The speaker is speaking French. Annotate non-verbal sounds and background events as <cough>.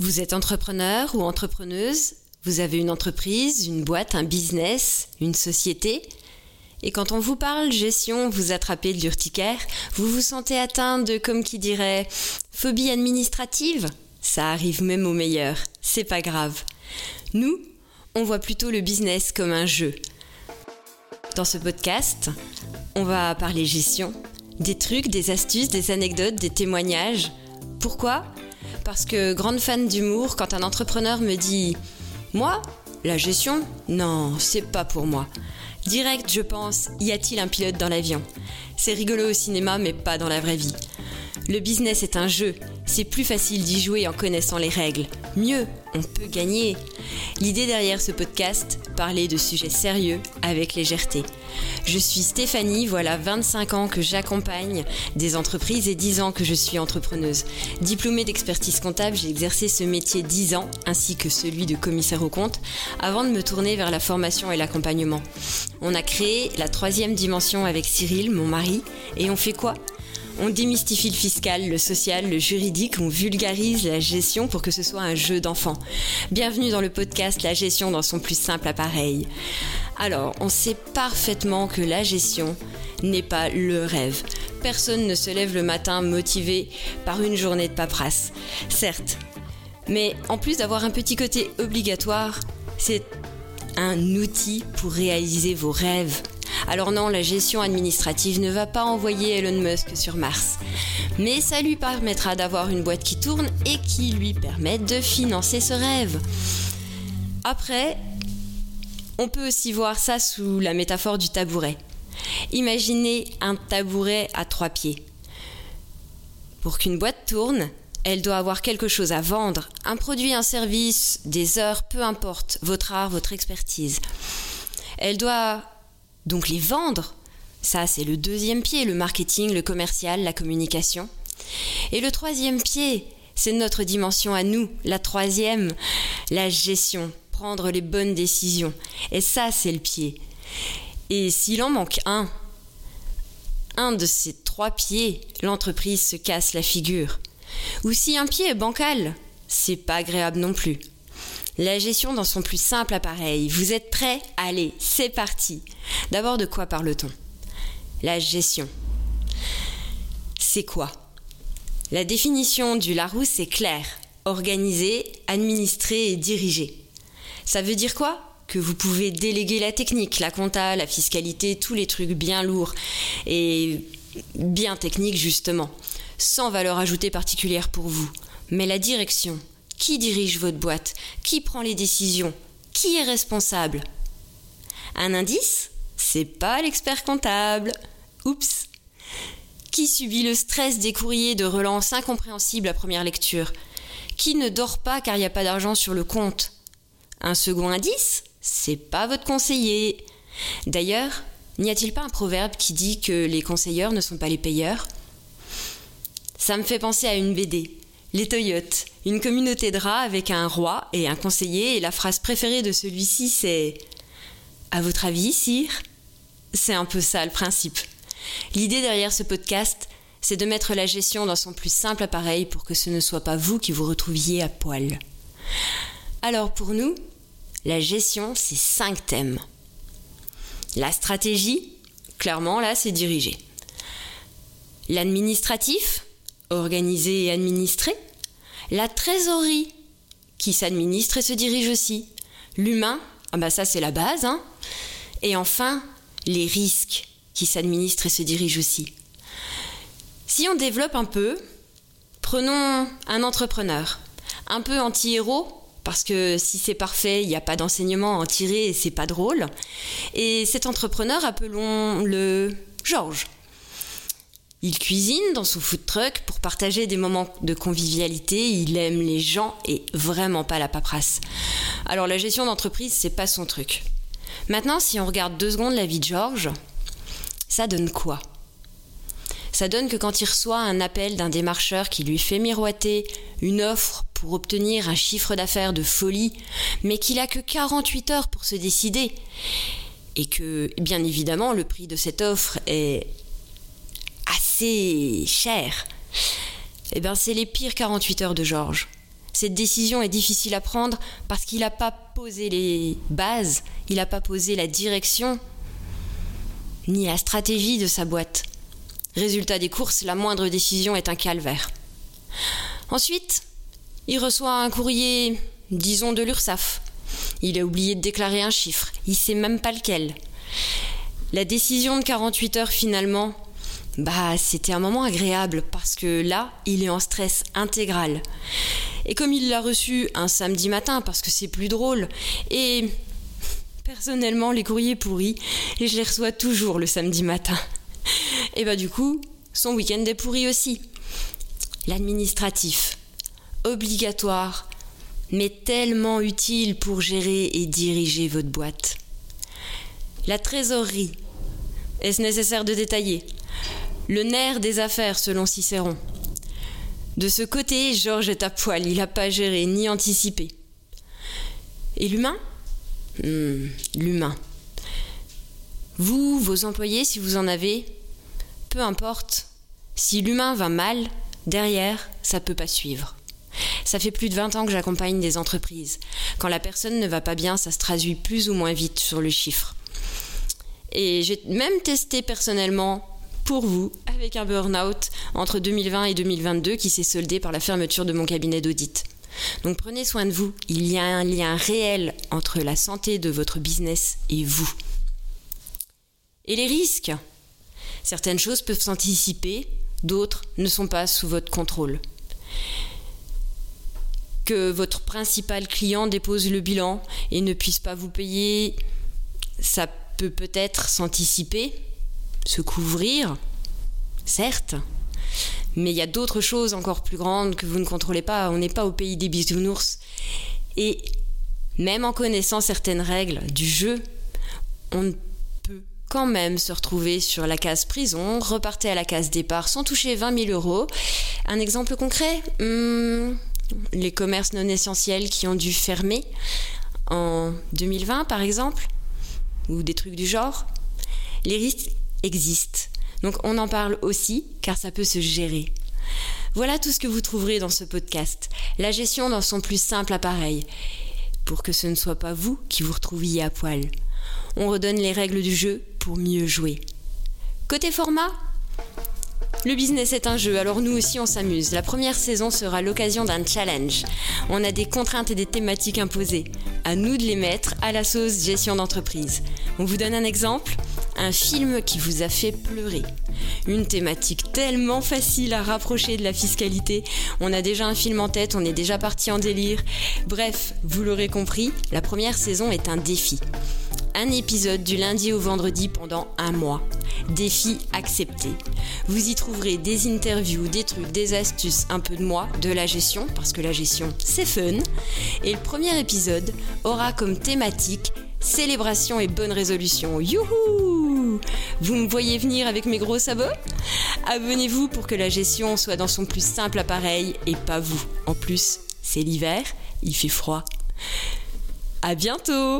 Vous êtes entrepreneur ou entrepreneuse, vous avez une entreprise, une boîte, un business, une société. Et quand on vous parle gestion, vous attrapez de l'urticaire, vous vous sentez atteint de, comme qui dirait, phobie administrative? Ça arrive même aux meilleurs, c'est pas grave. Nous, on voit plutôt le business comme un jeu. Dans ce podcast, on va parler gestion, des trucs, des astuces, des anecdotes, des témoignages. Pourquoi? Parce que grande fan d'humour, quand un entrepreneur me dit Moi, la gestion Non, c'est pas pour moi. Direct, je pense, y a-t-il un pilote dans l'avion? C'est rigolo au cinéma, mais pas dans la vraie vie. Le business est un jeu, c'est plus facile d'y jouer en connaissant les règles. Mieux, on peut gagner. L'idée derrière ce podcast, parler de sujets sérieux avec légèreté. Je suis Stéphanie, voilà 25 ans que j'accompagne des entreprises et 10 ans que je suis entrepreneuse. Diplômée d'expertise comptable, j'ai exercé ce métier 10 ans, ainsi que celui de commissaire au compte, avant de me tourner vers la formation et l'accompagnement. On a créé la troisième dimension avec Cyril, mon mari, et on fait quoi? On démystifie le fiscal, le social, le juridique, on vulgarise la gestion pour que ce soit un jeu d'enfant. Bienvenue dans le podcast La gestion dans son plus simple appareil. Alors, on sait parfaitement que la gestion n'est pas le rêve. Personne ne se lève le matin motivé par une journée de paperasse. Certes, mais en plus d'avoir un petit côté obligatoire, c'est un outil pour réaliser vos rêves. Alors non, la gestion administrative ne va pas envoyer Elon Musk sur Mars. Mais ça lui permettra d'avoir une boîte qui tourne et qui lui permette de financer ce rêve. Après, on peut aussi voir ça sous la métaphore du tabouret. Imaginez un tabouret à trois pieds. Pour qu'une boîte tourne, elle doit avoir quelque chose à vendre, un produit, un service, des heures, peu importe, votre art, votre expertise. Elle doit donc les vendre. Ça, c'est le deuxième pied, le marketing, le commercial, la communication. Et le troisième pied, c'est notre dimension à nous. La troisième, la gestion, prendre les bonnes décisions. Et ça, c'est le pied. Et s'il en manque un, un de ces trois pieds, l'entreprise se casse la figure. Ou si un pied est bancal, c'est pas agréable non plus. La gestion dans son plus simple appareil. Vous êtes prêts? Allez, c'est parti. D'abord, de quoi parle-t-on? La gestion. C'est quoi? La définition du Larousse est claire. Organiser, administrer et diriger. Ça veut dire quoi? Que vous pouvez déléguer la technique, la compta, la fiscalité, tous les trucs bien lourds et bien techniques justement, sans valeur ajoutée particulière pour vous. Mais la direction, qui dirige votre boîte? Qui prend les décisions? Qui est responsable? Un indice? C'est pas l'expert comptable. Oups. Qui subit le stress des courriers de relance incompréhensibles à première lecture? Qui ne dort pas car il n'y a pas d'argent sur le compte? Un second indice? C'est pas votre conseiller. D'ailleurs, n'y a-t-il pas un proverbe qui dit que les conseilleurs ne sont pas les payeurs? Ça me fait penser à une BD. Les Toyotes, une communauté de rats avec un roi et un conseiller, et la phrase préférée de celui-ci c'est À votre avis, sire? C'est un peu ça le principe. L'idée derrière ce podcast, c'est de mettre la gestion dans son plus simple appareil pour que ce ne soit pas vous qui vous retrouviez à poil. Alors pour nous, la gestion, c'est cinq thèmes. La stratégie, clairement là, c'est dirigé. L'administratif, organisé et administré. La trésorerie, qui s'administre et se dirige aussi. L'humain, ah bah ça c'est la base. Hein. Et enfin, les risques, qui s'administrent et se dirigent aussi. Si on développe un peu, prenons un entrepreneur, un peu anti-héros, parce que si c'est parfait, il n'y a pas d'enseignement à en tirer et c'est pas drôle. Et cet entrepreneur, appelons-le Georges. Il cuisine dans son food truck pour partager des moments de convivialité, il aime les gens et vraiment pas la paperasse. Alors la gestion d'entreprise, c'est pas son truc. Maintenant, si on regarde deux secondes la vie de Georges, ça donne quoi? Ça donne que quand il reçoit un appel d'un démarcheur qui lui fait miroiter une offre pour obtenir un chiffre d'affaires de folie, mais qu'il a que 48 heures pour se décider, et que, bien évidemment, le prix de cette offre est assez cher, eh ben c'est les pires 48 heures de Georges. cette décision est difficile à prendre parce qu'il n'a pas posé les bases, il n'a pas posé la direction ni la stratégie de sa boîte. Résultat des courses, la moindre décision est un calvaire. Ensuite, il reçoit un courrier, disons de l'URSSAF. Il a oublié de déclarer un chiffre, il sait même pas lequel. La décision de 48 heures finalement, bah c'était un moment agréable parce que là, il est en stress intégral. Et comme il l'a reçu un samedi matin parce que c'est plus drôle, et <laughs> personnellement les courriers pourris, et je les reçois toujours le samedi matin. <laughs> Et bah du coup, son week-end est pourri aussi. L'administratif, obligatoire, mais tellement utile pour gérer et diriger votre boîte. La trésorerie, est-ce nécessaire de détailler Le nerf des affaires selon Cicéron? De ce côté, Georges est à poil, il n'a pas géré ni anticipé. Et l'humain? Hmm, L'humain. Vous, vos employés, si vous en avez, peu importe, si l'humain va mal, derrière, ça peut pas suivre. Ça fait plus de 20 ans que j'accompagne des entreprises. Quand la personne ne va pas bien, ça se traduit plus ou moins vite sur le chiffre. Et j'ai même testé personnellement pour vous avec un burn-out entre 2020 et 2022 qui s'est soldé par la fermeture de mon cabinet d'audit. Donc prenez soin de vous. Il y a un lien réel entre la santé de votre business et vous. Et les risques? Certaines choses peuvent s'anticiper, d'autres ne sont pas sous votre contrôle. Que votre principal client dépose le bilan et ne puisse pas vous payer, ça peut peut-être s'anticiper, se couvrir, certes, mais il y a d'autres choses encore plus grandes que vous ne contrôlez pas. On n'est pas au pays des bisounours. Et même en connaissant certaines règles du jeu, on quand même se retrouver sur la case prison, repartir à la case départ sans toucher 20 000 euros. Un exemple concret hmm, Les commerces non essentiels qui ont dû fermer en 2020 par exemple, ou des trucs du genre. Les risques existent. Donc on en parle aussi car ça peut se gérer. Voilà tout ce que vous trouverez dans ce podcast. La gestion dans son plus simple appareil. Pour que ce ne soit pas vous qui vous retrouviez à poil. On redonne les règles du jeu pour mieux jouer. Côté format, le business est un jeu, alors nous aussi on s'amuse. La première saison sera l'occasion d'un challenge. On a des contraintes et des thématiques imposées. À nous de les mettre à la sauce gestion d'entreprise. On vous donne un exemple? Un film qui vous a fait pleurer. Une thématique tellement facile à rapprocher de la fiscalité. On a déjà un film en tête, on est déjà parti en délire. Bref, vous l'aurez compris, la première saison est un défi un épisode du lundi au vendredi pendant un mois. Défi accepté. Vous y trouverez des interviews, des trucs, des astuces, un peu de moi, de la gestion, parce que la gestion c'est fun. Et le premier épisode aura comme thématique célébration et bonne résolution. Youhou Vous me voyez venir avec mes gros sabots? Abonnez-vous pour que la gestion soit dans son plus simple appareil et pas vous. En plus, c'est l'hiver, il fait froid. À bientôt